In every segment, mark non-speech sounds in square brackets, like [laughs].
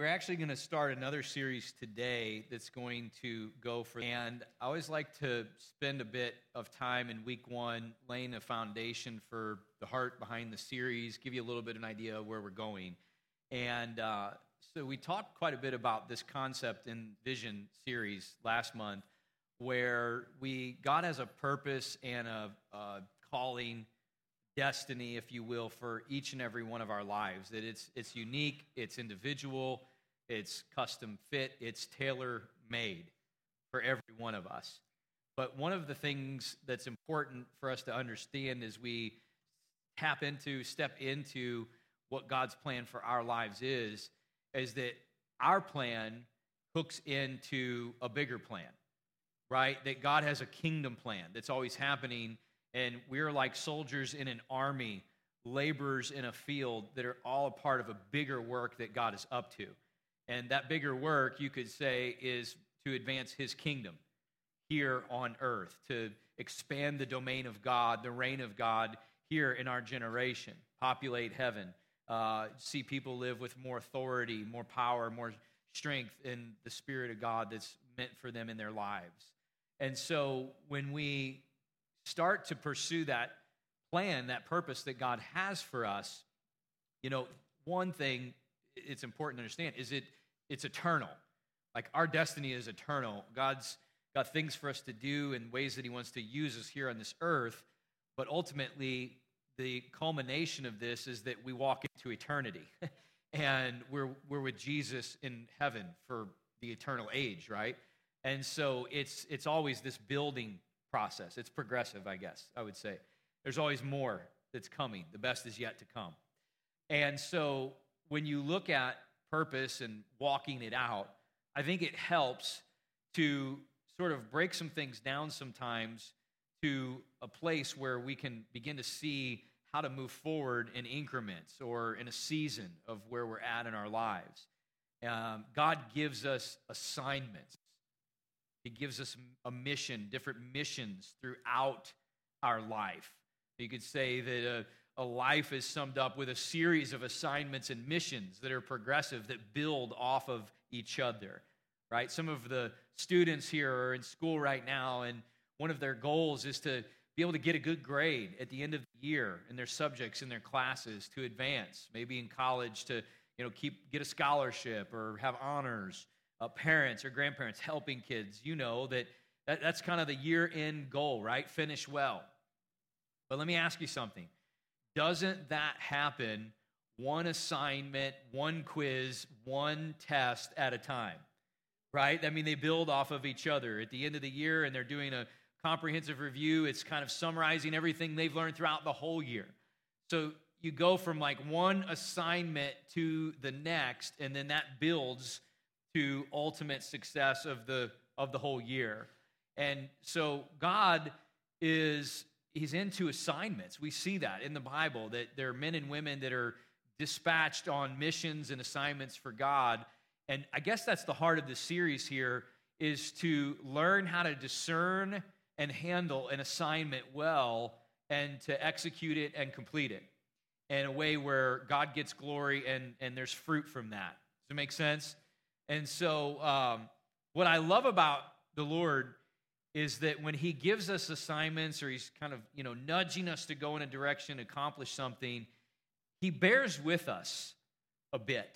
we're actually going to start another series today that's going to go for. And I always like to spend a bit of time in week one laying a foundation for the heart behind the series, give you a little bit of an idea of where we're going. And uh, so we talked quite a bit about this concept in Vision series last month, where we God has a purpose and a, a calling destiny, if you will, for each and every one of our lives. That it's, it's unique, it's individual, it's custom fit, it's tailor made for every one of us. But one of the things that's important for us to understand as we tap into, step into what God's plan for our lives is, is that our plan hooks into a bigger plan, right? That God has a kingdom plan that's always happening and we're like soldiers in an army, laborers in a field that are all a part of a bigger work that God is up to. And that bigger work, you could say, is to advance his kingdom here on earth, to expand the domain of God, the reign of God here in our generation, populate heaven, uh, see people live with more authority, more power, more strength in the Spirit of God that's meant for them in their lives. And so when we start to pursue that plan, that purpose that God has for us, you know, one thing it's important to understand is it it's eternal. Like our destiny is eternal. God's got things for us to do and ways that he wants to use us here on this earth, but ultimately the culmination of this is that we walk into eternity. [laughs] and we're we're with Jesus in heaven for the eternal age, right? And so it's it's always this building process. It's progressive, I guess, I would say. There's always more that's coming. The best is yet to come. And so when you look at purpose and walking it out, I think it helps to sort of break some things down sometimes to a place where we can begin to see how to move forward in increments or in a season of where we're at in our lives. Um, God gives us assignments he gives us a mission, different missions throughout our life. You could say that a, a, life is summed up with a series of assignments and missions that are progressive, that build off of each other, right? Some of the students here are in school right now, and one of their goals is to be able to get a good grade at the end of the year in their subjects in their classes to advance, maybe in college to you know keep get a scholarship or have honors uh, parents or grandparents helping kids, you know that, that that's kind of the year end goal, right? Finish well. But let me ask you something. Doesn't that happen one assignment, one quiz, one test at a time? Right? I mean, they build off of each other. At the end of the year, and they're doing a comprehensive review, it's kind of summarizing everything they've learned throughout the whole year. So you go from like one assignment to the next, and then that builds to ultimate success of the of the whole year. And so God is he's into assignments. We see that in the Bible that there are men and women that are dispatched on missions and assignments for God. And I guess that's the heart of the series here is to learn how to discern and handle an assignment well and to execute it and complete it in a way where God gets glory and, and there's fruit from that. Does it make sense? And so, um, what I love about the Lord is that when He gives us assignments or He's kind of, you know, nudging us to go in a direction, accomplish something, He bears with us a bit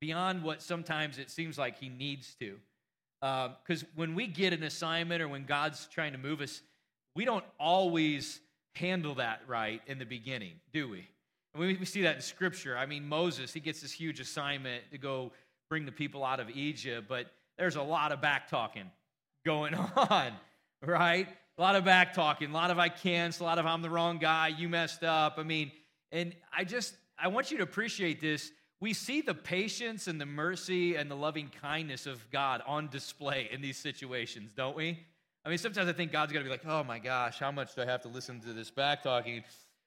beyond what sometimes it seems like He needs to. Because um, when we get an assignment or when God's trying to move us, we don't always handle that right in the beginning, do we? And we, we see that in Scripture. I mean, Moses, he gets this huge assignment to go bring the people out of Egypt, but there's a lot of back talking going [laughs] on, right? A lot of back talking, a lot of I can't, a lot of I'm the wrong guy, you messed up. I mean, and I just, I want you to appreciate this. We see the patience and the mercy and the loving kindness of God on display in these situations, don't we? I mean, sometimes I think God's going to be like, oh my gosh, how much do I have to listen to this back talking?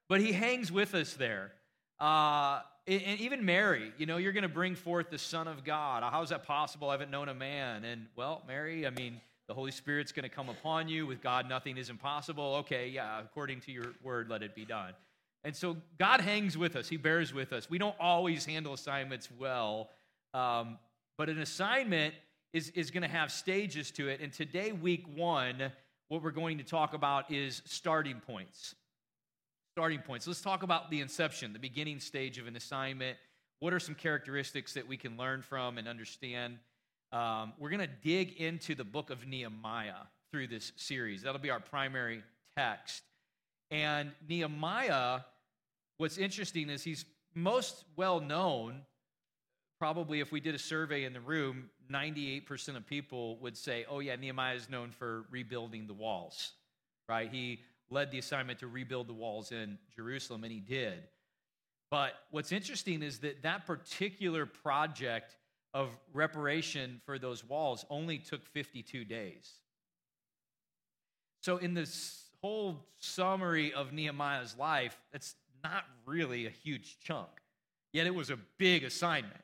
But He hangs with us there. Uh, and even Mary, you know, you're going to bring forth the Son of God. How is that possible? I haven't known a man. And, well, Mary, I mean, the Holy Spirit's going to come upon you. With God, nothing is impossible. Okay, yeah, according to your word, let it be done. And so God hangs with us, He bears with us. We don't always handle assignments well, Um, but an assignment is, is going to have stages to it. And today, week one, what we're going to talk about is starting points. Starting points. Let's talk about the inception, the beginning stage of an assignment. What are some characteristics that we can learn from and understand? Um, we're going to dig into the book of Nehemiah through this series. That'll be our primary text. And Nehemiah, what's interesting is he's most well known. Probably, if we did a survey in the room, 98% of people would say, oh, yeah, Nehemiah is known for rebuilding the walls, right? He led the assignment to rebuild the walls in Jerusalem, and he did. But what's interesting is that that particular project of reparation for those walls only took 52 days. So, in this whole summary of Nehemiah's life, that's not really a huge chunk. Yet it was a big assignment.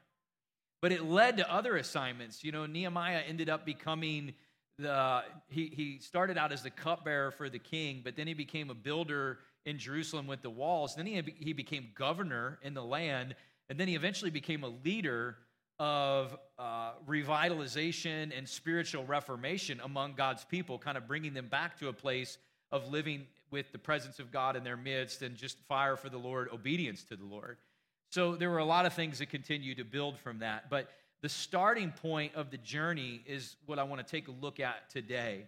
But it led to other assignments. You know, Nehemiah ended up becoming the, he, he started out as the cupbearer for the king, but then he became a builder in Jerusalem with the walls. Then he, he became governor in the land, and then he eventually became a leader of uh, revitalization and spiritual reformation among God's people, kind of bringing them back to a place of living with the presence of God in their midst and just fire for the Lord, obedience to the Lord. So there were a lot of things that continue to build from that. But the starting point of the journey is what I want to take a look at today.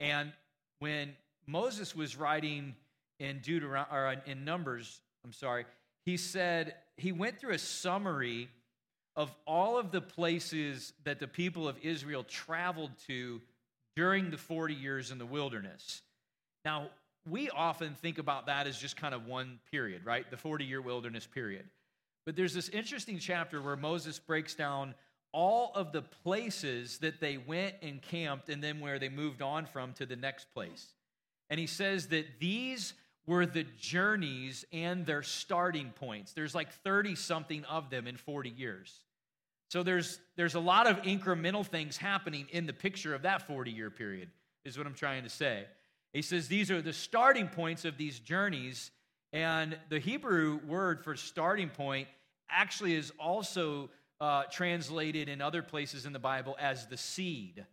And when Moses was writing in Deuteron- or in Numbers, I'm sorry, he said he went through a summary of all of the places that the people of Israel traveled to during the 40 years in the wilderness. Now, we often think about that as just kind of one period, right? The 40 year wilderness period. But there's this interesting chapter where Moses breaks down all of the places that they went and camped and then where they moved on from to the next place. And he says that these were the journeys and their starting points. There's like 30 something of them in 40 years. So there's there's a lot of incremental things happening in the picture of that 40 year period, is what I'm trying to say. He says these are the starting points of these journeys. And the Hebrew word for starting point actually is also uh, translated in other places in the Bible as the seed.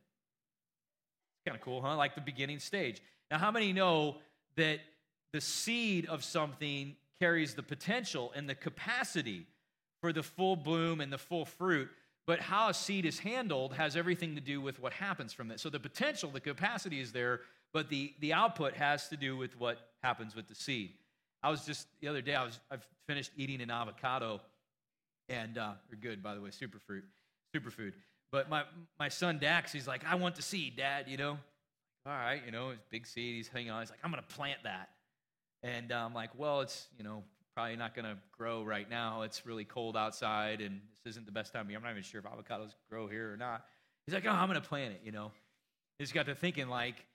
Kind of cool, huh? Like the beginning stage. Now, how many know that the seed of something carries the potential and the capacity for the full bloom and the full fruit? But how a seed is handled has everything to do with what happens from it. So the potential, the capacity is there, but the, the output has to do with what happens with the seed. I was just the other day, I was I've finished eating an avocado, and uh, they're good, by the way, superfruit, superfood. But my my son Dax, he's like, I want the seed, Dad. You know, all right, you know, it's big seed. He's hanging on. He's like, I'm gonna plant that, and uh, I'm like, well, it's you know probably not gonna grow right now. It's really cold outside, and this isn't the best time. I'm not even sure if avocados grow here or not. He's like, oh, I'm gonna plant it. You know, he's got to thinking like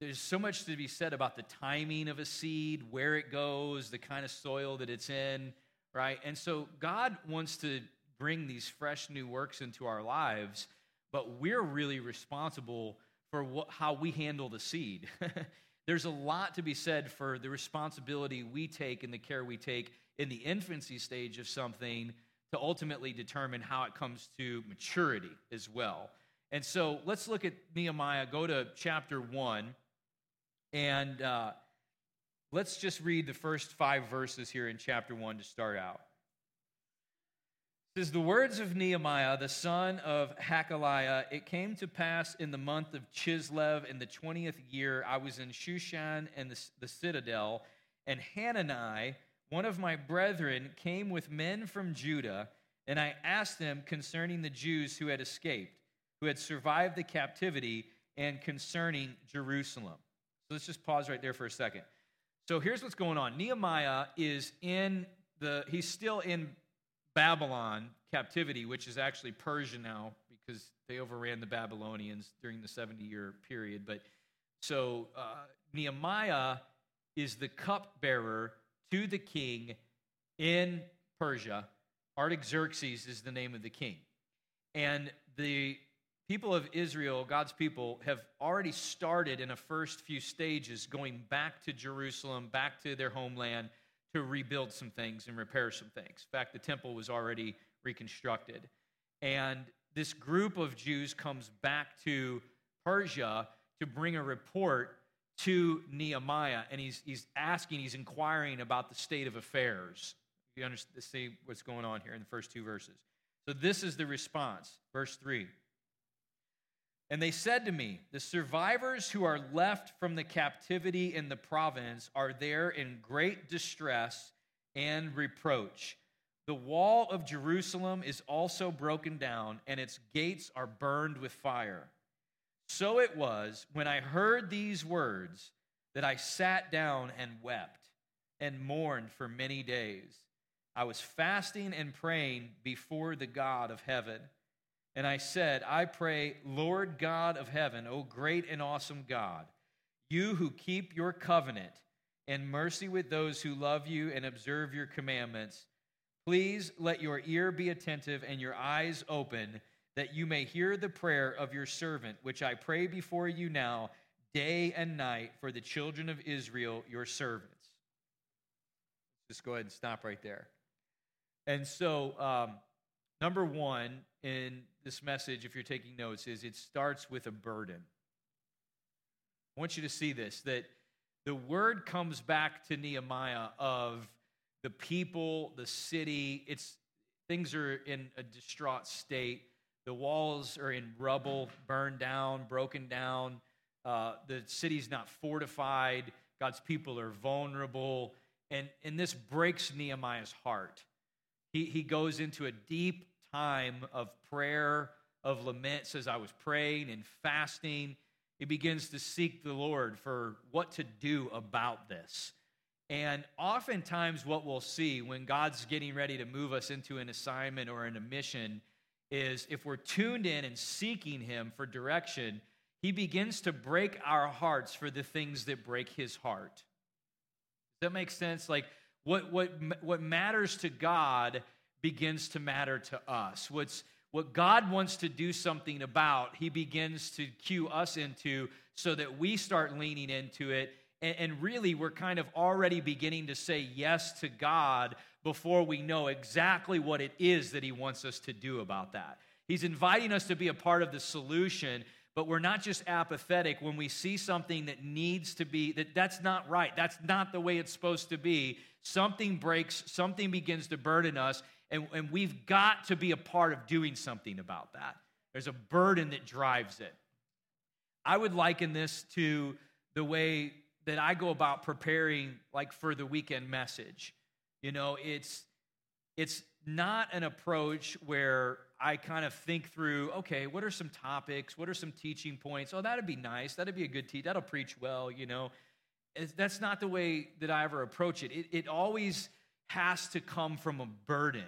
there's so much to be said about the timing of a seed, where it goes, the kind of soil that it's in, right? And so God wants to bring these fresh new works into our lives, but we're really responsible for what, how we handle the seed. [laughs] There's a lot to be said for the responsibility we take and the care we take in the infancy stage of something to ultimately determine how it comes to maturity as well. And so let's look at Nehemiah. Go to chapter 1. And uh, let's just read the first five verses here in chapter 1 to start out. Says, The words of Nehemiah, the son of Hachaliah, it came to pass in the month of Chislev in the 20th year, I was in Shushan and the, the citadel, and Hanani, one of my brethren, came with men from Judah, and I asked them concerning the Jews who had escaped, who had survived the captivity, and concerning Jerusalem. So let's just pause right there for a second. So here's what's going on Nehemiah is in the, he's still in Babylon captivity, which is actually Persia now because they overran the Babylonians during the 70 year period. But so uh, Nehemiah is the cupbearer to the king in Persia. Artaxerxes is the name of the king. And the people of Israel, God's people, have already started in a first few stages going back to Jerusalem, back to their homeland to rebuild some things and repair some things. In fact, the temple was already reconstructed. And this group of Jews comes back to Persia to bring a report to Nehemiah, and he's, he's asking, he's inquiring about the state of affairs. You understand, see what's going on here in the first two verses. So this is the response. Verse 3. And they said to me, The survivors who are left from the captivity in the province are there in great distress and reproach. The wall of Jerusalem is also broken down, and its gates are burned with fire. So it was when I heard these words that I sat down and wept and mourned for many days. I was fasting and praying before the God of heaven. And I said, I pray, Lord God of heaven, O great and awesome God, you who keep your covenant and mercy with those who love you and observe your commandments, please let your ear be attentive and your eyes open that you may hear the prayer of your servant, which I pray before you now, day and night, for the children of Israel, your servants. Just go ahead and stop right there. And so, um, number one in this message, if you're taking notes, is it starts with a burden. I want you to see this that the word comes back to Nehemiah of the people, the city. It's things are in a distraught state. The walls are in rubble, burned down, broken down. Uh, the city's not fortified. God's people are vulnerable. And, and this breaks Nehemiah's heart. He, he goes into a deep time of prayer, of lament, says, I was praying and fasting. He begins to seek the Lord for what to do about this. And oftentimes, what we'll see when God's getting ready to move us into an assignment or in a mission is if we're tuned in and seeking Him for direction, He begins to break our hearts for the things that break His heart. Does that make sense? Like what, what, what matters to God begins to matter to us. What's, what God wants to do something about, He begins to cue us into so that we start leaning into it. And, and really, we're kind of already beginning to say yes to God before we know exactly what it is that He wants us to do about that. He's inviting us to be a part of the solution, but we're not just apathetic when we see something that needs to be, that that's not right. That's not the way it's supposed to be. Something breaks, something begins to burden us, and, and we've got to be a part of doing something about that. There's a burden that drives it. I would liken this to the way that I go about preparing, like for the weekend message. You know, it's it's not an approach where I kind of think through, okay, what are some topics? What are some teaching points? Oh, that'd be nice. That'd be a good teach. That'll preach well, you know. It's, that's not the way that I ever approach it. It, it always has to come from a burden.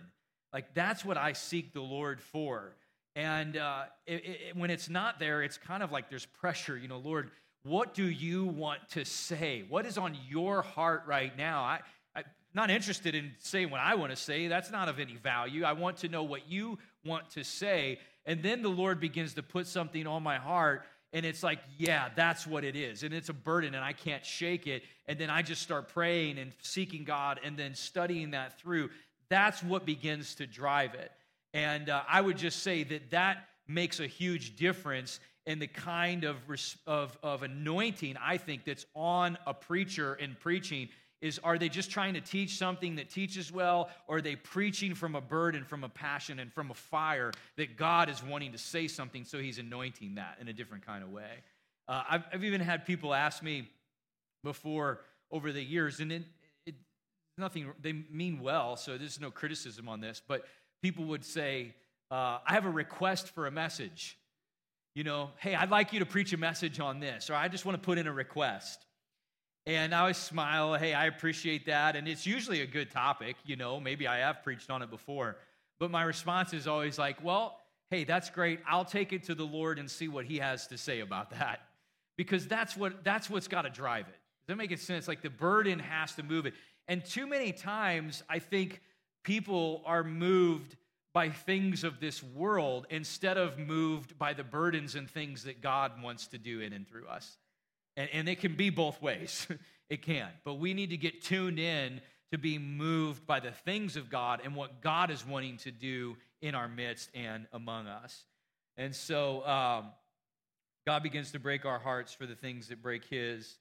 Like, that's what I seek the Lord for. And uh, it, it, when it's not there, it's kind of like there's pressure. You know, Lord, what do you want to say? What is on your heart right now? I, I'm not interested in saying what I want to say. That's not of any value. I want to know what you want to say. And then the Lord begins to put something on my heart, and it's like, yeah, that's what it is. And it's a burden, and I can't shake it. And then I just start praying and seeking God and then studying that through. That's what begins to drive it. And uh, I would just say that that makes a huge difference in the kind of, of, of anointing I think that's on a preacher in preaching is are they just trying to teach something that teaches well or are they preaching from a burden from a passion and from a fire that god is wanting to say something so he's anointing that in a different kind of way? Uh, I've, I've, even had people ask me before over the years and it, it, nothing they mean well so there's no criticism on this but people would say uh, i have a request for a message. You know hey i'd like you to preach a message on this or i just want to put in a request and I always smile, hey, I appreciate that. And it's usually a good topic, you know, maybe I have preached on it before. But my response is always like, well, hey, that's great. I'll take it to the Lord and see what he has to say about that. Because that's what that's what's got to drive it. Does that make sense? Like the burden has to move it. And too many times I think people are moved by things of this world instead of moved by the burdens and things that God wants to do in and through us. And, and it can be both ways. [laughs] it can. But we need to get tuned in to be moved by the things of God and what God is wanting to do in our midst and among us. And so um, God begins to break our hearts for the things that break his.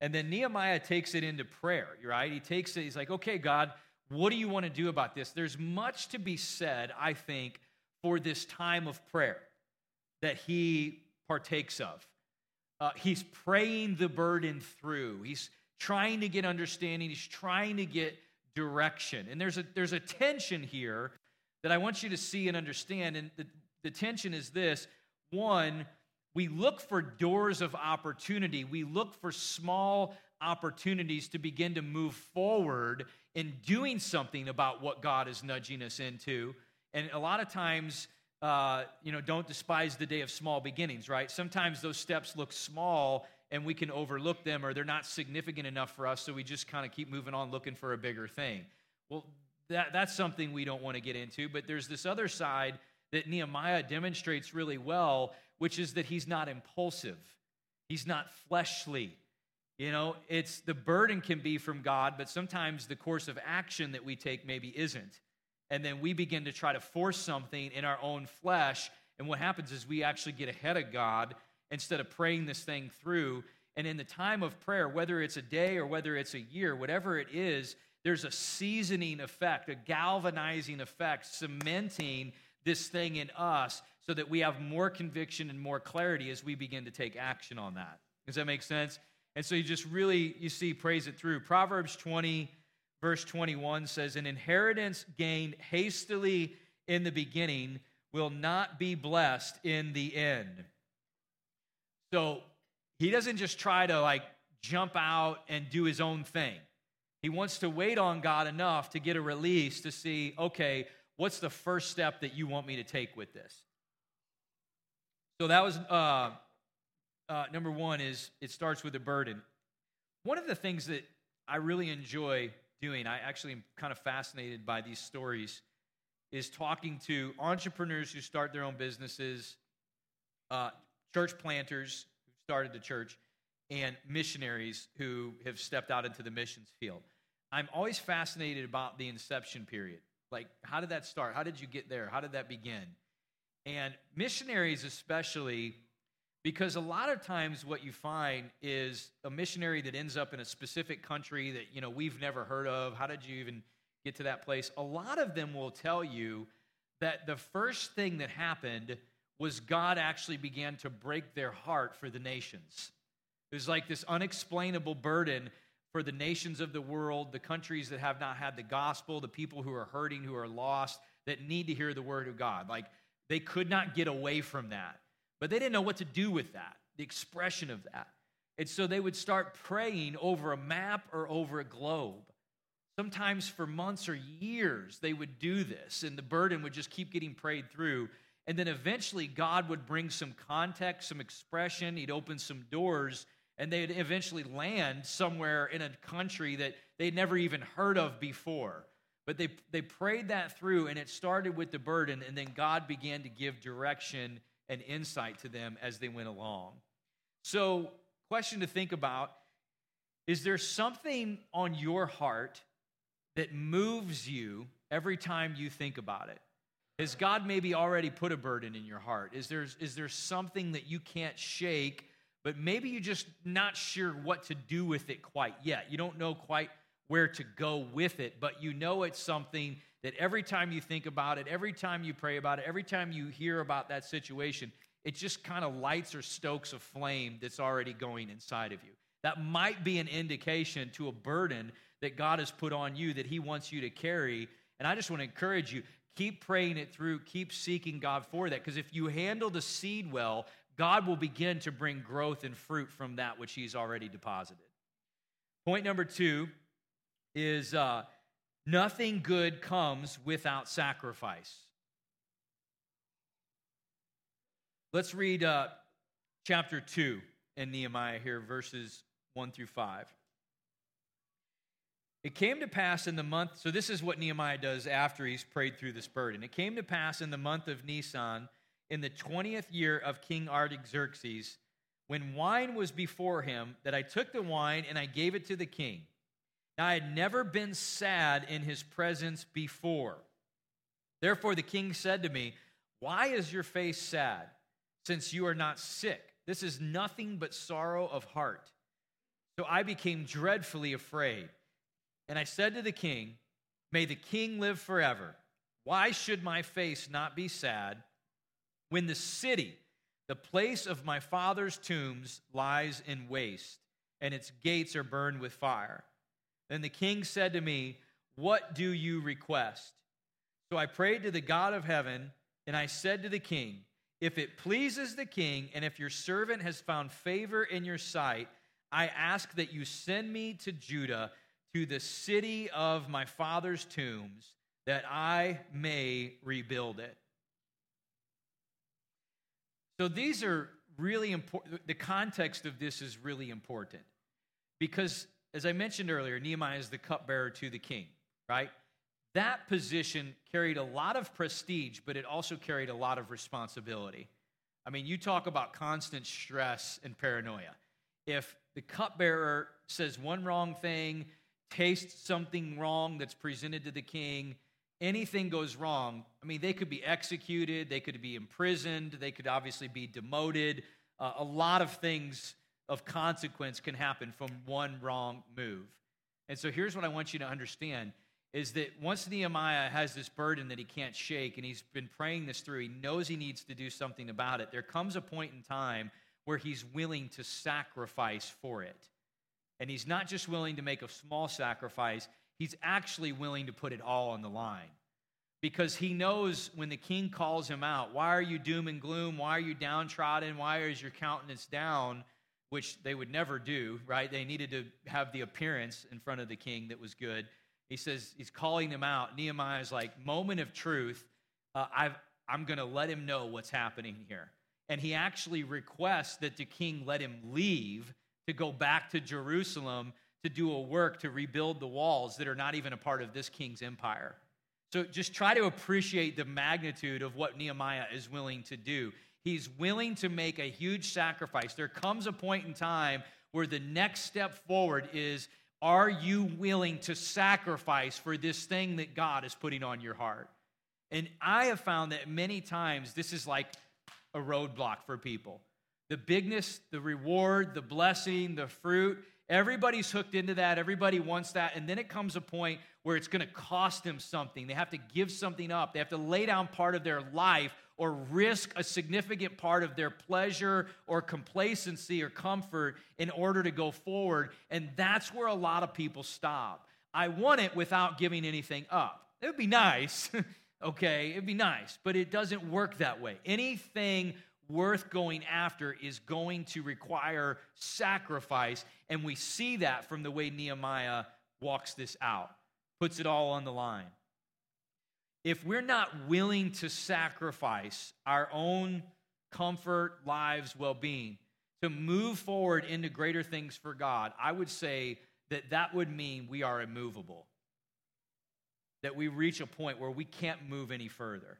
And then Nehemiah takes it into prayer, right? He takes it, he's like, okay, God, what do you want to do about this? There's much to be said, I think, for this time of prayer that he partakes of. Uh, he's praying the burden through. He's trying to get understanding. He's trying to get direction. And there's a, there's a tension here that I want you to see and understand. And the, the tension is this one, we look for doors of opportunity, we look for small opportunities to begin to move forward in doing something about what God is nudging us into. And a lot of times, uh, you know, don't despise the day of small beginnings, right? Sometimes those steps look small and we can overlook them or they're not significant enough for us, so we just kind of keep moving on looking for a bigger thing. Well, that, that's something we don't want to get into, but there's this other side that Nehemiah demonstrates really well, which is that he's not impulsive, he's not fleshly. You know, it's the burden can be from God, but sometimes the course of action that we take maybe isn't. And then we begin to try to force something in our own flesh. And what happens is we actually get ahead of God instead of praying this thing through. And in the time of prayer, whether it's a day or whether it's a year, whatever it is, there's a seasoning effect, a galvanizing effect, cementing this thing in us so that we have more conviction and more clarity as we begin to take action on that. Does that make sense? And so you just really, you see, praise it through. Proverbs 20, verse 21 says, An inheritance gained hastily in the beginning will not be blessed in the end. So he doesn't just try to like jump out and do his own thing. He wants to wait on God enough to get a release to see, okay, what's the first step that you want me to take with this? So that was uh, uh, number one is it starts with a burden. One of the things that I really enjoy doing, I actually am kind of fascinated by these stories, is talking to entrepreneurs who start their own businesses, uh, church planters who started the church, and missionaries who have stepped out into the missions field. I'm always fascinated about the inception period. Like, how did that start? How did you get there? How did that begin? And missionaries, especially, because a lot of times what you find is a missionary that ends up in a specific country that you know we've never heard of. How did you even get to that place? A lot of them will tell you that the first thing that happened was god actually began to break their heart for the nations. It was like this unexplainable burden for the nations of the world the countries that have not had the gospel the people who are hurting who are lost that need to hear the word of god. Like they could not get away from that but they didn't know what to do with that, the expression of that. And so they would start praying over a map or over a globe. Sometimes for months or years, they would do this, and the burden would just keep getting prayed through. And then eventually, God would bring some context, some expression. He'd open some doors, and they'd eventually land somewhere in a country that they'd never even heard of before. But they, they prayed that through, and it started with the burden, and then God began to give direction and insight to them as they went along. So, question to think about is there something on your heart that moves you every time you think about it? Has God maybe already put a burden in your heart? Is there, is there something that you can't shake, but maybe you're just not sure what to do with it quite yet? You don't know quite where to go with it, but you know it's something that every time you think about it, every time you pray about it, every time you hear about that situation, it just kind of lights or stokes a flame that's already going inside of you. That might be an indication to a burden that God has put on you that He wants you to carry. And I just want to encourage you keep praying it through, keep seeking God for that. Because if you handle the seed well, God will begin to bring growth and fruit from that which He's already deposited. Point number two is uh, Nothing good comes without sacrifice. Let's read uh, chapter 2 in Nehemiah here, verses 1 through 5. It came to pass in the month, so this is what Nehemiah does after he's prayed through this burden. It came to pass in the month of Nisan, in the 20th year of King Artaxerxes, when wine was before him, that I took the wine and I gave it to the king. Now, I had never been sad in his presence before. Therefore, the king said to me, Why is your face sad, since you are not sick? This is nothing but sorrow of heart. So I became dreadfully afraid. And I said to the king, May the king live forever. Why should my face not be sad when the city, the place of my father's tombs, lies in waste, and its gates are burned with fire? Then the king said to me, What do you request? So I prayed to the God of heaven, and I said to the king, If it pleases the king, and if your servant has found favor in your sight, I ask that you send me to Judah, to the city of my father's tombs, that I may rebuild it. So these are really important. The context of this is really important because, as I mentioned earlier, Nehemiah is the cupbearer to the king, right? That position carried a lot of prestige, but it also carried a lot of responsibility. I mean, you talk about constant stress and paranoia. If the cupbearer says one wrong thing, tastes something wrong that's presented to the king, anything goes wrong, I mean, they could be executed, they could be imprisoned, they could obviously be demoted. Uh, a lot of things of consequence can happen from one wrong move. And so here's what I want you to understand is that once Nehemiah has this burden that he can't shake and he's been praying this through, he knows he needs to do something about it. There comes a point in time where he's willing to sacrifice for it. And he's not just willing to make a small sacrifice, he's actually willing to put it all on the line. Because he knows when the king calls him out, why are you doom and gloom? Why are you downtrodden? Why is your countenance down? Which they would never do, right? They needed to have the appearance in front of the king that was good. He says, he's calling them out. Nehemiah's like, moment of truth. Uh, I've, I'm going to let him know what's happening here. And he actually requests that the king let him leave to go back to Jerusalem to do a work to rebuild the walls that are not even a part of this king's empire. So just try to appreciate the magnitude of what Nehemiah is willing to do. He's willing to make a huge sacrifice. There comes a point in time where the next step forward is are you willing to sacrifice for this thing that God is putting on your heart? And I have found that many times this is like a roadblock for people. The bigness, the reward, the blessing, the fruit, everybody's hooked into that. Everybody wants that. And then it comes a point where it's going to cost them something. They have to give something up. They have to lay down part of their life or risk a significant part of their pleasure or complacency or comfort in order to go forward. And that's where a lot of people stop. I want it without giving anything up. It would be nice, [laughs] okay? It'd be nice, but it doesn't work that way. Anything worth going after is going to require sacrifice. And we see that from the way Nehemiah walks this out, puts it all on the line if we're not willing to sacrifice our own comfort, lives, well being, to move forward into greater things for God, I would say that that would mean we are immovable. That we reach a point where we can't move any further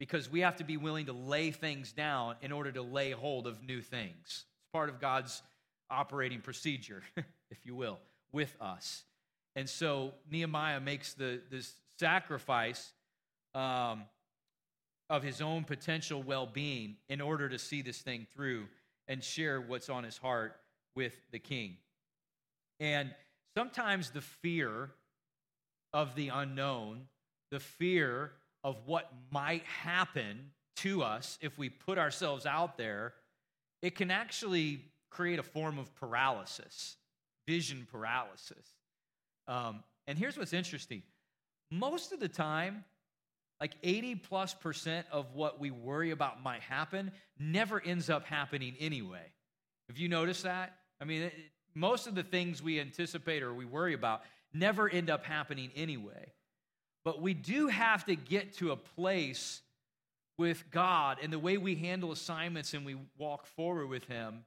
because we have to be willing to lay things down in order to lay hold of new things. It's part of God's operating procedure, [laughs] if you will, with us. And so Nehemiah makes the, this sacrifice um, of his own potential well being in order to see this thing through and share what's on his heart with the king. And sometimes the fear of the unknown, the fear of what might happen to us if we put ourselves out there, it can actually create a form of paralysis, vision paralysis. Um, and here's what's interesting most of the time, like 80 plus percent of what we worry about might happen never ends up happening anyway. Have you noticed that? I mean, it, most of the things we anticipate or we worry about never end up happening anyway. But we do have to get to a place with God and the way we handle assignments and we walk forward with Him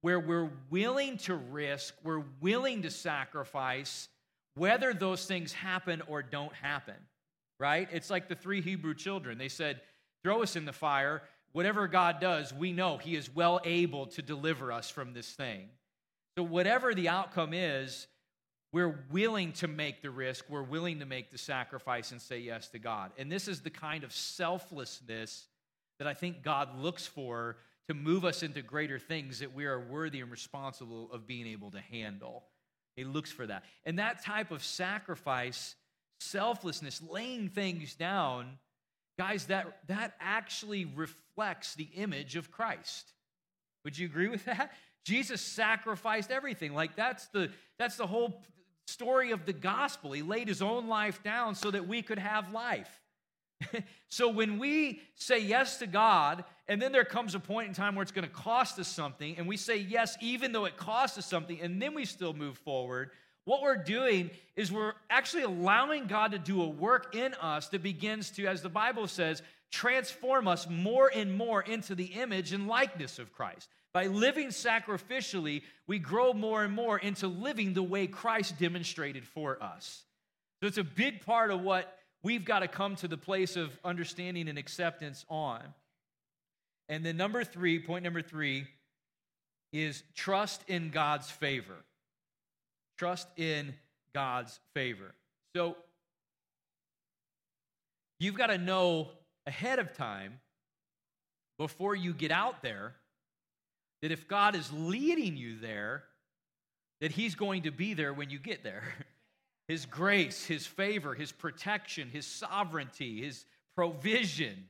where we're willing to risk, we're willing to sacrifice, whether those things happen or don't happen right? It's like the three Hebrew children. They said, Throw us in the fire. Whatever God does, we know He is well able to deliver us from this thing. So, whatever the outcome is, we're willing to make the risk, we're willing to make the sacrifice and say yes to God. And this is the kind of selflessness that I think God looks for to move us into greater things that we are worthy and responsible of being able to handle. He looks for that. And that type of sacrifice, selflessness, laying things down, guys, that, that actually reflects the image of Christ. Would you agree with [laughs] that? Jesus sacrificed everything. Like that's the that's the whole story of the gospel. He laid his own life down so that we could have life. [laughs] so when we say yes to God, and then there comes a point in time where it's going to cost us something, and we say yes even though it costs us something, and then we still move forward, what we're doing is we're actually allowing God to do a work in us that begins to, as the Bible says, transform us more and more into the image and likeness of Christ. By living sacrificially, we grow more and more into living the way Christ demonstrated for us. So it's a big part of what we've got to come to the place of understanding and acceptance on. And then, number three, point number three, is trust in God's favor. Trust in God's favor. So, you've got to know ahead of time, before you get out there, that if God is leading you there, that He's going to be there when you get there. [laughs] His grace, His favor, His protection, His sovereignty, His provision,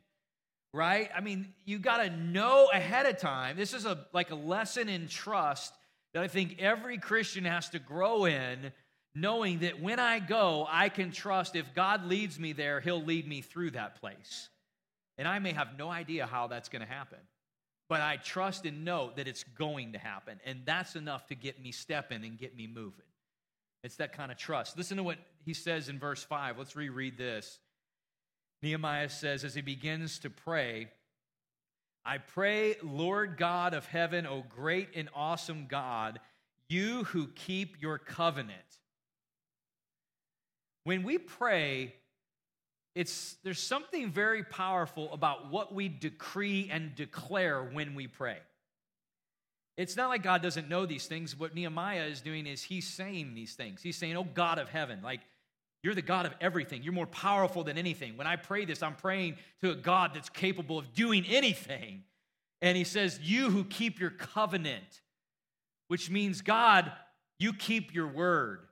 right? I mean, you got to know ahead of time. This is a like a lesson in trust that I think every Christian has to grow in, knowing that when I go, I can trust if God leads me there, He'll lead me through that place. And I may have no idea how that's going to happen but I trust and know that it's going to happen. And that's enough to get me stepping and get me moving. It's that kind of trust. Listen to what he says in verse 5. Let's reread this. Nehemiah says, as he begins to pray, I pray, Lord God of heaven, O great and awesome God, you who keep your covenant. When we pray, it's, there's something very powerful about what we decree and declare when we pray. It's not like God doesn't know these things. What Nehemiah is doing is he's saying these things. He's saying, Oh, God of heaven, like you're the God of everything. You're more powerful than anything. When I pray this, I'm praying to a God that's capable of doing anything. And he says, You who keep your covenant, which means, God, you keep your word.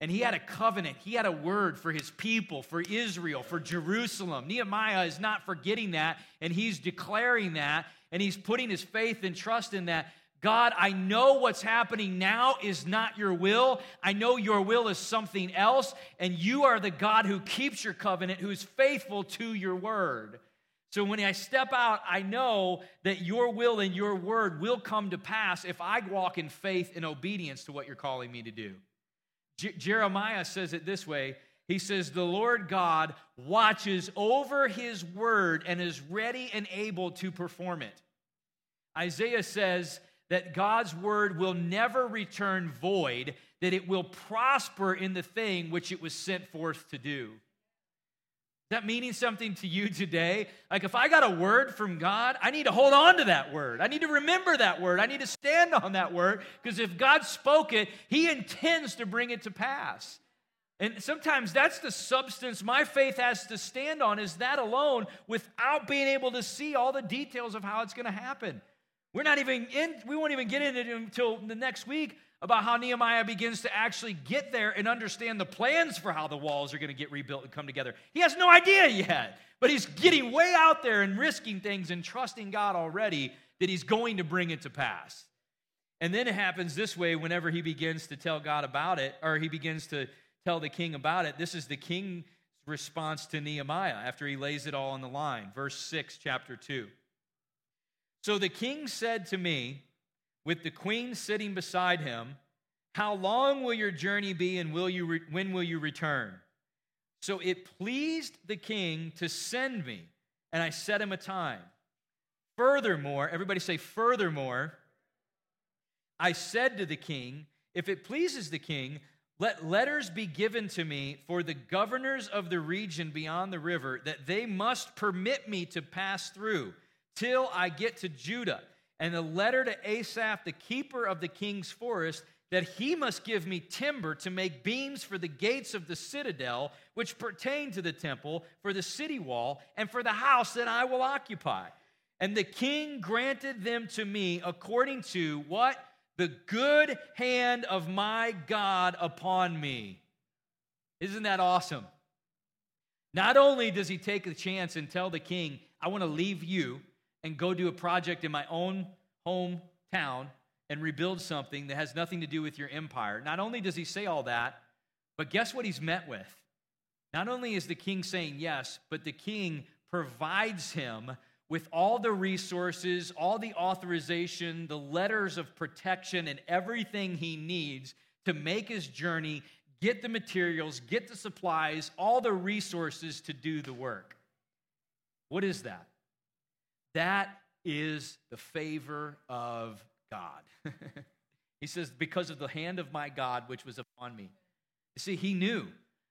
And he had a covenant, he had a word for his people, for Israel, for Jerusalem. Nehemiah is not forgetting that, and he's declaring that, and he's putting his faith and trust in that. God, I know what's happening now is not your will. I know your will is something else, and you are the God who keeps your covenant, who's faithful to your word. So when I step out, I know that your will and your word will come to pass if I walk in faith and obedience to what you're calling me to do. Jeremiah says it this way He says, The Lord God watches over his word and is ready and able to perform it. Isaiah says that God's word will never return void, that it will prosper in the thing which it was sent forth to do that meaning something to you today? Like, if I got a word from God, I need to hold on to that word. I need to remember that word. I need to stand on that word because if God spoke it, He intends to bring it to pass. And sometimes that's the substance my faith has to stand on, is that alone without being able to see all the details of how it's going to happen. We're not even in, we won't even get into it until the next week about how Nehemiah begins to actually get there and understand the plans for how the walls are going to get rebuilt and come together. He has no idea yet, but he's getting way out there and risking things and trusting God already that he's going to bring it to pass. And then it happens this way whenever he begins to tell God about it, or he begins to tell the king about it. This is the king's response to Nehemiah after he lays it all on the line. Verse 6, chapter 2. So the king said to me, with the queen sitting beside him, How long will your journey be, and will you re- when will you return? So it pleased the king to send me, and I set him a time. Furthermore, everybody say, Furthermore, I said to the king, If it pleases the king, let letters be given to me for the governors of the region beyond the river, that they must permit me to pass through till I get to Judah and a letter to Asaph, the keeper of the king's forest, that he must give me timber to make beams for the gates of the citadel, which pertain to the temple, for the city wall, and for the house that I will occupy. And the king granted them to me according to what? The good hand of my God upon me. Isn't that awesome? Not only does he take a chance and tell the king, I want to leave you and go do a project in my own hometown and rebuild something that has nothing to do with your empire. Not only does he say all that, but guess what he's met with? Not only is the king saying yes, but the king provides him with all the resources, all the authorization, the letters of protection, and everything he needs to make his journey, get the materials, get the supplies, all the resources to do the work. What is that? That is the favor of God. [laughs] he says, Because of the hand of my God which was upon me. You see, he knew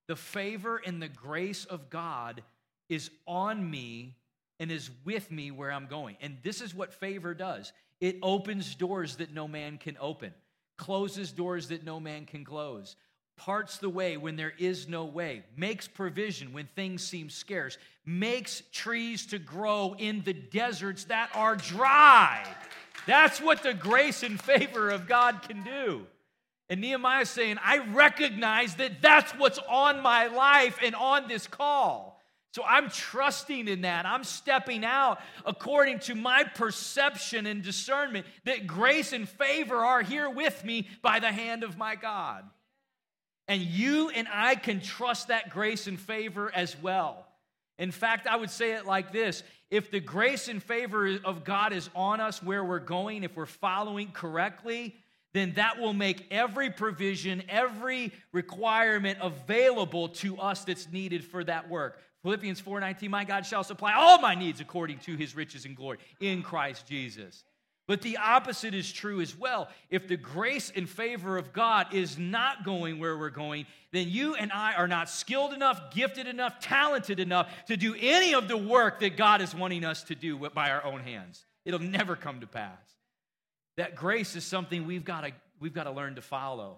the favor and the grace of God is on me and is with me where I'm going. And this is what favor does it opens doors that no man can open, closes doors that no man can close, parts the way when there is no way, makes provision when things seem scarce, makes trees to grow in the deserts that are dry. That's what the grace and favor of God can do. And Nehemiah is saying, I recognize that that's what's on my life and on this call. So I'm trusting in that. I'm stepping out according to my perception and discernment that grace and favor are here with me by the hand of my God. And you and I can trust that grace and favor as well. In fact, I would say it like this if the grace and favor of God is on us where we're going, if we're following correctly, then that will make every provision, every requirement available to us that's needed for that work. Philippians 4:19 My God shall supply all my needs according to his riches and glory in Christ Jesus. But the opposite is true as well. If the grace and favor of God is not going where we're going, then you and I are not skilled enough, gifted enough, talented enough to do any of the work that God is wanting us to do by our own hands. It'll never come to pass. That grace is something we've got to, we've got to learn to follow.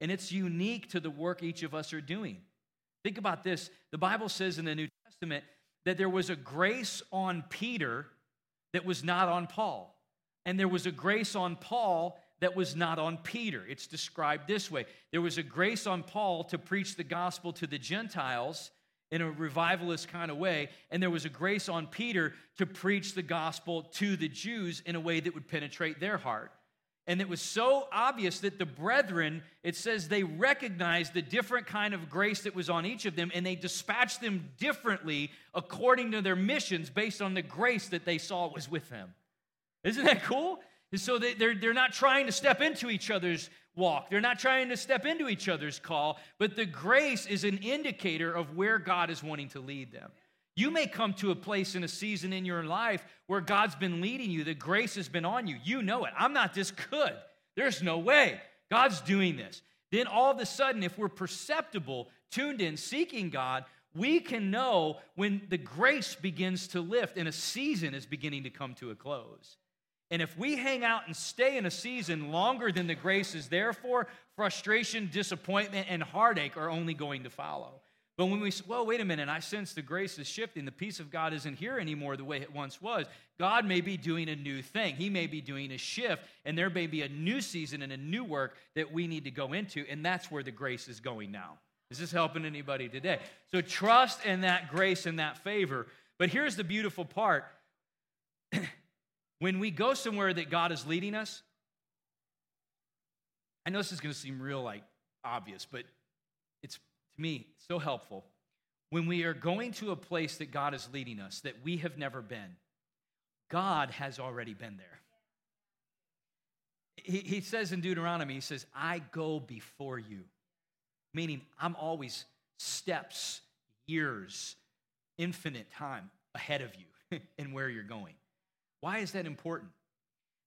And it's unique to the work each of us are doing. Think about this. The Bible says in the New Testament that there was a grace on Peter that was not on Paul. And there was a grace on Paul that was not on Peter. It's described this way there was a grace on Paul to preach the gospel to the Gentiles in a revivalist kind of way, and there was a grace on Peter to preach the gospel to the Jews in a way that would penetrate their heart. And it was so obvious that the brethren, it says they recognized the different kind of grace that was on each of them, and they dispatched them differently according to their missions based on the grace that they saw was with them. Isn't that cool? And so they, they're, they're not trying to step into each other's walk. They're not trying to step into each other's call, but the grace is an indicator of where God is wanting to lead them. You may come to a place in a season in your life where God's been leading you, the grace has been on you. You know it. I'm not this good. There's no way. God's doing this. Then all of a sudden, if we're perceptible, tuned in, seeking God, we can know when the grace begins to lift and a season is beginning to come to a close. And if we hang out and stay in a season longer than the grace is there for, frustration, disappointment, and heartache are only going to follow. But when we say, well, wait a minute, I sense the grace is shifting, the peace of God isn't here anymore the way it once was, God may be doing a new thing. He may be doing a shift, and there may be a new season and a new work that we need to go into, and that's where the grace is going now. Is this helping anybody today? So trust in that grace and that favor. But here's the beautiful part when we go somewhere that God is leading us, I know this is going to seem real like obvious, but it's to me so helpful. When we are going to a place that God is leading us that we have never been, God has already been there. He, he says in Deuteronomy, he says, I go before you, meaning I'm always steps, years, infinite time ahead of you [laughs] in where you're going. Why is that important?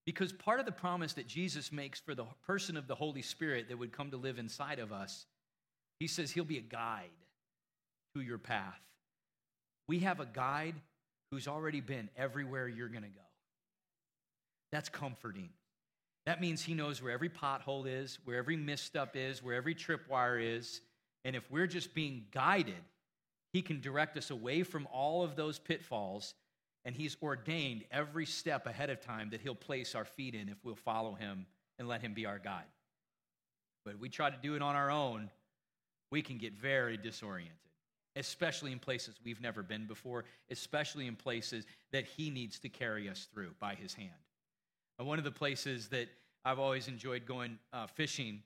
Because part of the promise that Jesus makes for the person of the Holy Spirit that would come to live inside of us, he says he'll be a guide to your path. We have a guide who's already been everywhere you're going to go. That's comforting. That means he knows where every pothole is, where every misstep is, where every tripwire is. And if we're just being guided, he can direct us away from all of those pitfalls. And he's ordained every step ahead of time that he'll place our feet in if we'll follow him and let him be our guide. But if we try to do it on our own, we can get very disoriented, especially in places we've never been before, especially in places that he needs to carry us through by his hand. And one of the places that I've always enjoyed going uh, fishing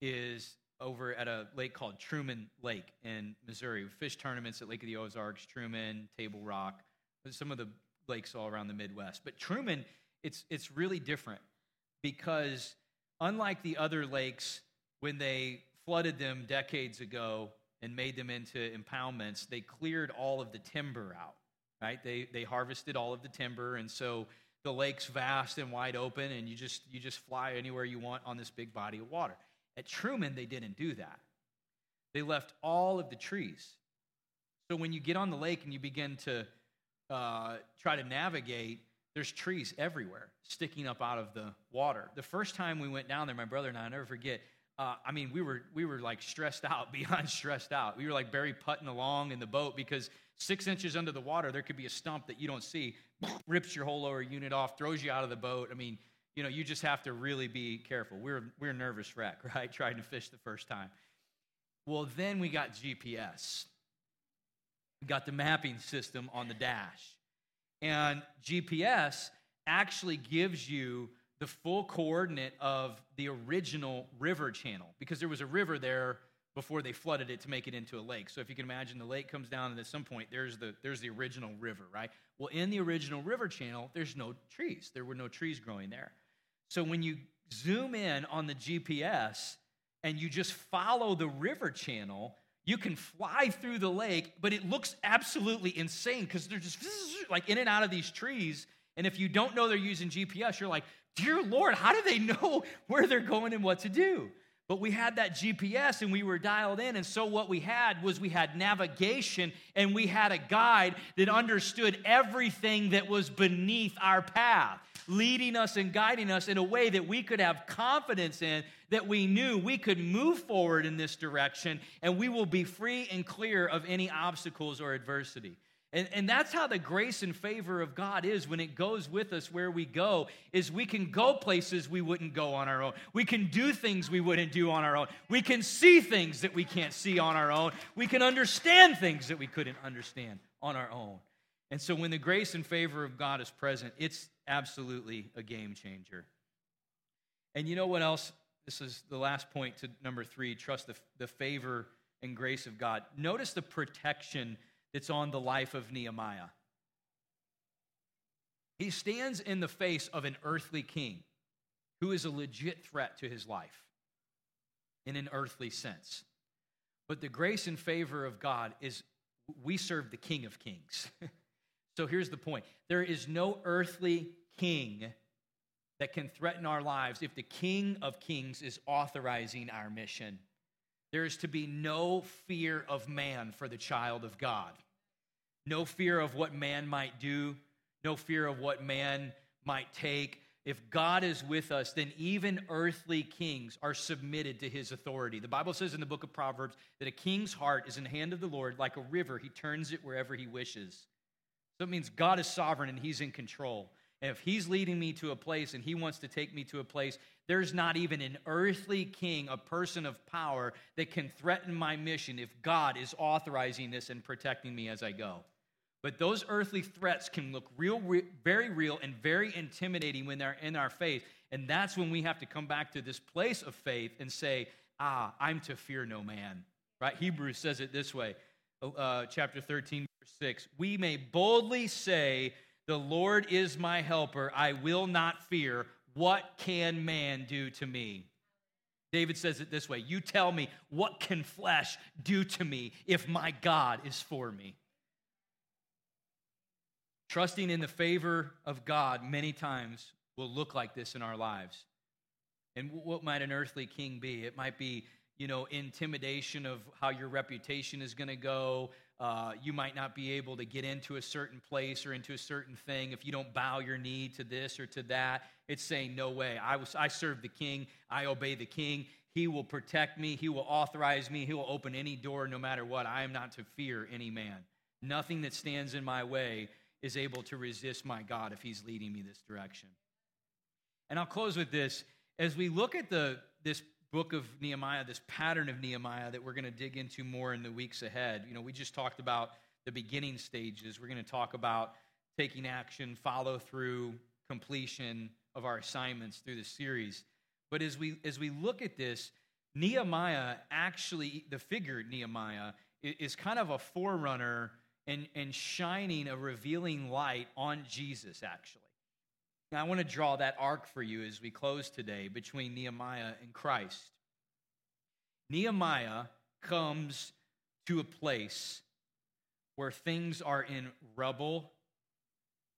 is over at a lake called Truman Lake in Missouri. We fish tournaments at Lake of the Ozarks, Truman, Table Rock, some of the lakes all around the Midwest. But Truman, it's, it's really different because unlike the other lakes, when they flooded them decades ago and made them into impoundments, they cleared all of the timber out, right? They, they harvested all of the timber, and so the lake's vast and wide open, and you just, you just fly anywhere you want on this big body of water. At Truman, they didn't do that. They left all of the trees. So when you get on the lake and you begin to uh, try to navigate, there's trees everywhere sticking up out of the water. The first time we went down there, my brother and I, I'll never forget, uh, I mean, we were, we were like stressed out, [laughs] beyond stressed out. We were like Barry putting along in the boat because six inches under the water, there could be a stump that you don't see, [sniffs] rips your whole lower unit off, throws you out of the boat. I mean, you know, you just have to really be careful. We're, we're nervous wreck, [laughs] right? Trying to fish the first time. Well, then we got GPS. We got the mapping system on the dash. And GPS actually gives you the full coordinate of the original river channel because there was a river there before they flooded it to make it into a lake. So if you can imagine the lake comes down and at some point there's the there's the original river, right? Well, in the original river channel, there's no trees. There were no trees growing there. So when you zoom in on the GPS and you just follow the river channel, you can fly through the lake, but it looks absolutely insane because they're just [laughs] like in and out of these trees. And if you don't know they're using GPS, you're like, Dear Lord, how do they [laughs] know where they're going and what to do? But we had that GPS and we were dialed in. And so what we had was we had navigation and we had a guide that understood everything that was beneath our path, leading us and guiding us in a way that we could have confidence in, that we knew we could move forward in this direction and we will be free and clear of any obstacles or adversity. And, and that's how the grace and favor of God is when it goes with us where we go, is we can go places we wouldn't go on our own. We can do things we wouldn't do on our own. We can see things that we can't see on our own. We can understand things that we couldn't understand on our own. And so when the grace and favor of God is present, it's absolutely a game changer. And you know what else? This is the last point to number three trust the, the favor and grace of God. Notice the protection that's on the life of Nehemiah. He stands in the face of an earthly king who is a legit threat to his life in an earthly sense. But the grace and favor of God is we serve the King of Kings. [laughs] so here's the point there is no earthly king that can threaten our lives if the King of Kings is authorizing our mission. There is to be no fear of man for the child of God no fear of what man might do, no fear of what man might take. If God is with us, then even earthly kings are submitted to his authority. The Bible says in the book of Proverbs that a king's heart is in the hand of the Lord like a river, he turns it wherever he wishes. So it means God is sovereign and he's in control. And if he's leading me to a place and he wants to take me to a place, there's not even an earthly king, a person of power, that can threaten my mission if God is authorizing this and protecting me as I go. But those earthly threats can look real, re- very real and very intimidating when they're in our faith. And that's when we have to come back to this place of faith and say, ah, I'm to fear no man. Right? Hebrews says it this way, uh, chapter 13, verse 6. We may boldly say, The Lord is my helper. I will not fear. What can man do to me? David says it this way You tell me, what can flesh do to me if my God is for me? Trusting in the favor of God many times will look like this in our lives. And what might an earthly king be? It might be, you know, intimidation of how your reputation is going to go, uh, you might not be able to get into a certain place or into a certain thing if you don't bow your knee to this or to that. It's saying, No way. I, was, I serve the king, I obey the king. He will protect me, he will authorize me, he will open any door no matter what. I am not to fear any man. Nothing that stands in my way is able to resist my God if he's leading me this direction. And I'll close with this. As we look at the, this book of Nehemiah, this pattern of Nehemiah that we're going to dig into more in the weeks ahead. You know, we just talked about the beginning stages. We're going to talk about taking action, follow through, completion of our assignments through the series. But as we as we look at this, Nehemiah actually, the figure Nehemiah, is kind of a forerunner and, and shining a revealing light on Jesus, actually. Now, I want to draw that arc for you as we close today between Nehemiah and Christ. Nehemiah comes to a place where things are in rubble,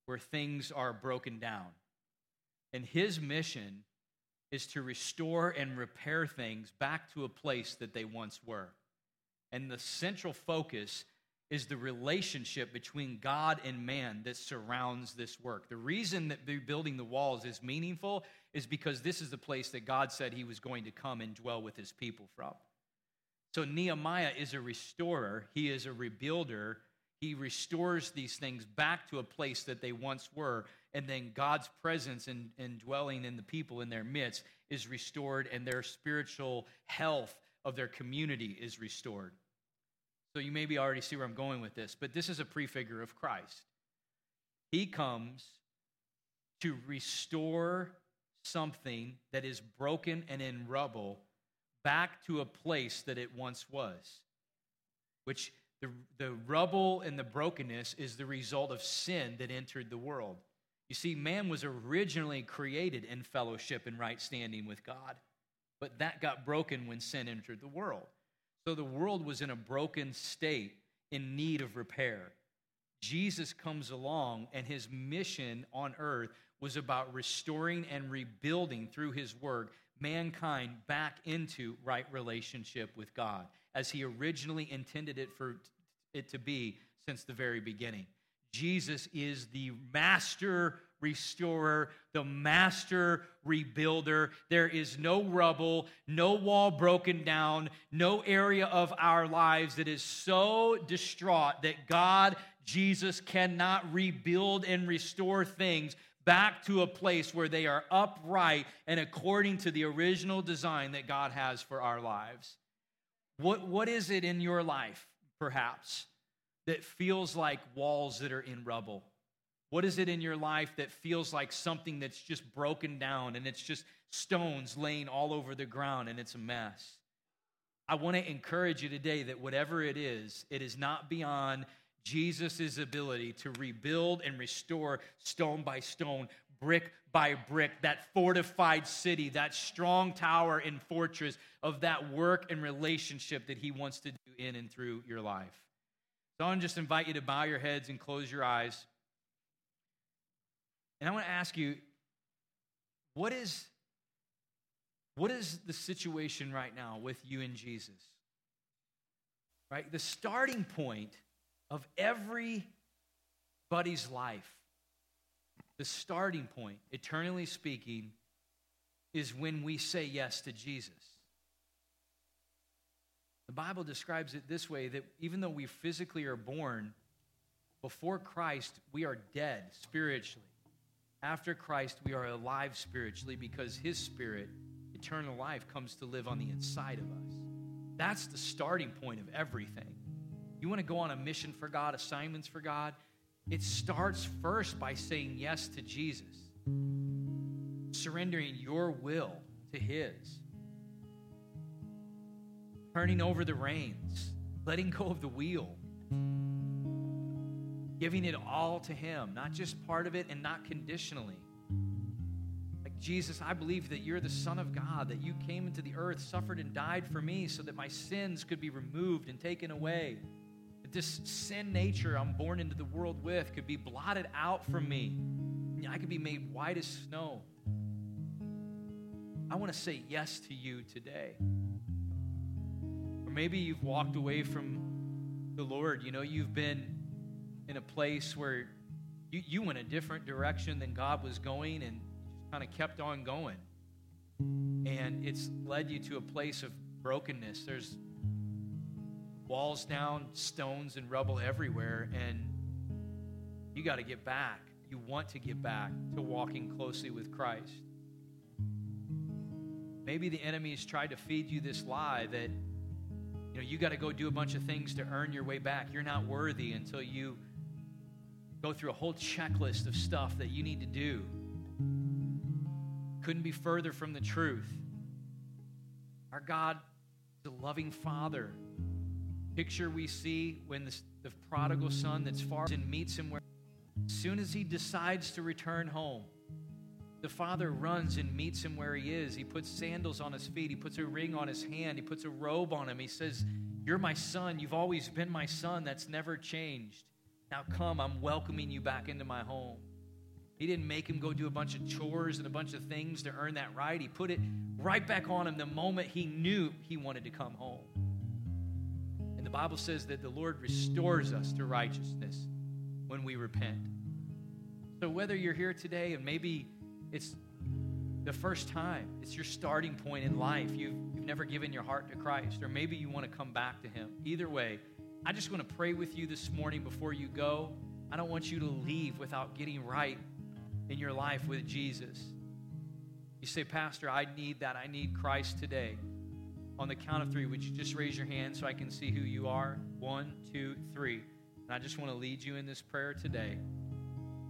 where things are broken down. And his mission is to restore and repair things back to a place that they once were. And the central focus is the relationship between God and man that surrounds this work. The reason that building the walls is meaningful is because this is the place that God said he was going to come and dwell with his people from. So Nehemiah is a restorer, he is a rebuilder. He restores these things back to a place that they once were, and then God's presence and, and dwelling in the people in their midst is restored, and their spiritual health of their community is restored. So you maybe already see where I'm going with this, but this is a prefigure of Christ. He comes to restore something that is broken and in rubble back to a place that it once was, which the, the rubble and the brokenness is the result of sin that entered the world. You see, man was originally created in fellowship and right standing with God, but that got broken when sin entered the world. So the world was in a broken state in need of repair. Jesus comes along, and his mission on earth was about restoring and rebuilding through his work mankind back into right relationship with God, as he originally intended it for it to be since the very beginning. Jesus is the master restorer, the master rebuilder. There is no rubble, no wall broken down, no area of our lives that is so distraught that God, Jesus, cannot rebuild and restore things back to a place where they are upright and according to the original design that God has for our lives. What, what is it in your life, perhaps, that feels like walls that are in rubble? What is it in your life that feels like something that's just broken down and it's just stones laying all over the ground and it's a mess? I want to encourage you today that whatever it is, it is not beyond Jesus' ability to rebuild and restore stone by stone, brick by brick, that fortified city, that strong tower and fortress of that work and relationship that he wants to do in and through your life. So I want to just invite you to bow your heads and close your eyes. And I want to ask you, what is, what is the situation right now with you and Jesus? Right? The starting point of everybody's life, the starting point, eternally speaking, is when we say yes to Jesus. The Bible describes it this way that even though we physically are born, before Christ, we are dead spiritually. After Christ, we are alive spiritually because his spirit, eternal life, comes to live on the inside of us. That's the starting point of everything. You want to go on a mission for God, assignments for God? It starts first by saying yes to Jesus, surrendering your will to His, turning over the reins, letting go of the wheel, giving it all to Him, not just part of it and not conditionally. Like, Jesus, I believe that you're the Son of God, that you came into the earth, suffered, and died for me so that my sins could be removed and taken away that this sin nature I'm born into the world with could be blotted out from me. I could be made white as snow. I want to say yes to you today. Or maybe you've walked away from the Lord. You know, you've been in a place where you, you went a different direction than God was going and just kind of kept on going. And it's led you to a place of brokenness. There's walls down, stones and rubble everywhere, and you got to get back. You want to get back to walking closely with Christ. Maybe the enemy has tried to feed you this lie that you know you got to go do a bunch of things to earn your way back. You're not worthy until you go through a whole checklist of stuff that you need to do. Couldn't be further from the truth. Our God is a loving Father. Picture we see when the, the prodigal son that's far and meets him where as soon as he decides to return home, the father runs and meets him where he is. He puts sandals on his feet. He puts a ring on his hand. He puts a robe on him. He says, You're my son. You've always been my son. That's never changed. Now come, I'm welcoming you back into my home. He didn't make him go do a bunch of chores and a bunch of things to earn that right. He put it right back on him the moment he knew he wanted to come home. And the Bible says that the Lord restores us to righteousness when we repent. So whether you're here today and maybe it's the first time, it's your starting point in life, you've, you've never given your heart to Christ, or maybe you want to come back to Him. Either way, I just want to pray with you this morning before you go. I don't want you to leave without getting right in your life with Jesus. You say, Pastor, I need that. I need Christ today. On the count of three, would you just raise your hand so I can see who you are? One, two, three. And I just want to lead you in this prayer today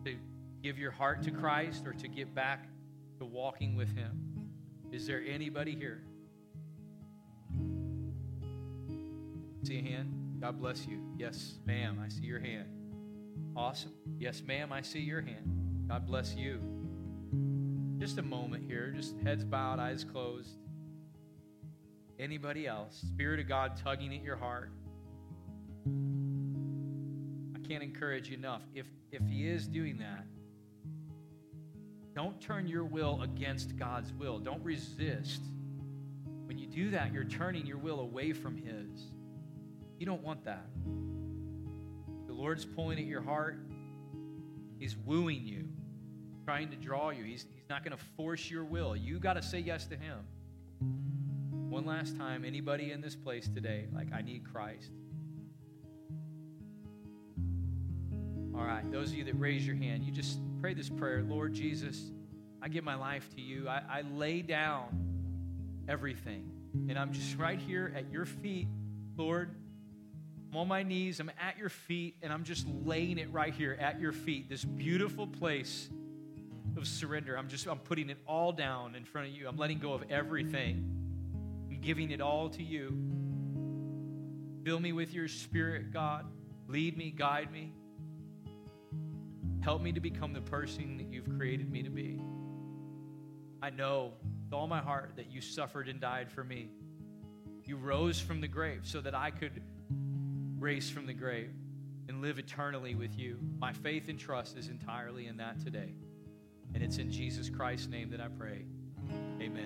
to give your heart to Christ or to get back to walking with Him. Is there anybody here? See a hand? God bless you. Yes, ma'am, I see your hand. Awesome. Yes, ma'am, I see your hand. God bless you. Just a moment here, just heads bowed, eyes closed. Anybody else? Spirit of God tugging at your heart. I can't encourage you enough. If if he is doing that, don't turn your will against God's will. Don't resist. When you do that, you're turning your will away from his. You don't want that. The Lord's pulling at your heart. He's wooing you, trying to draw you. He's, he's not going to force your will. You got to say yes to Him. One last time, anybody in this place today, like, I need Christ. All right, those of you that raise your hand, you just pray this prayer Lord Jesus, I give my life to you. I, I lay down everything. And I'm just right here at your feet, Lord. On my knees, I'm at your feet, and I'm just laying it right here at your feet. This beautiful place of surrender. I'm just I'm putting it all down in front of you. I'm letting go of everything. I'm giving it all to you. Fill me with your spirit, God. Lead me, guide me. Help me to become the person that you've created me to be. I know with all my heart that you suffered and died for me. You rose from the grave so that I could raise from the grave and live eternally with you. My faith and trust is entirely in that today. And it's in Jesus Christ's name that I pray. Amen.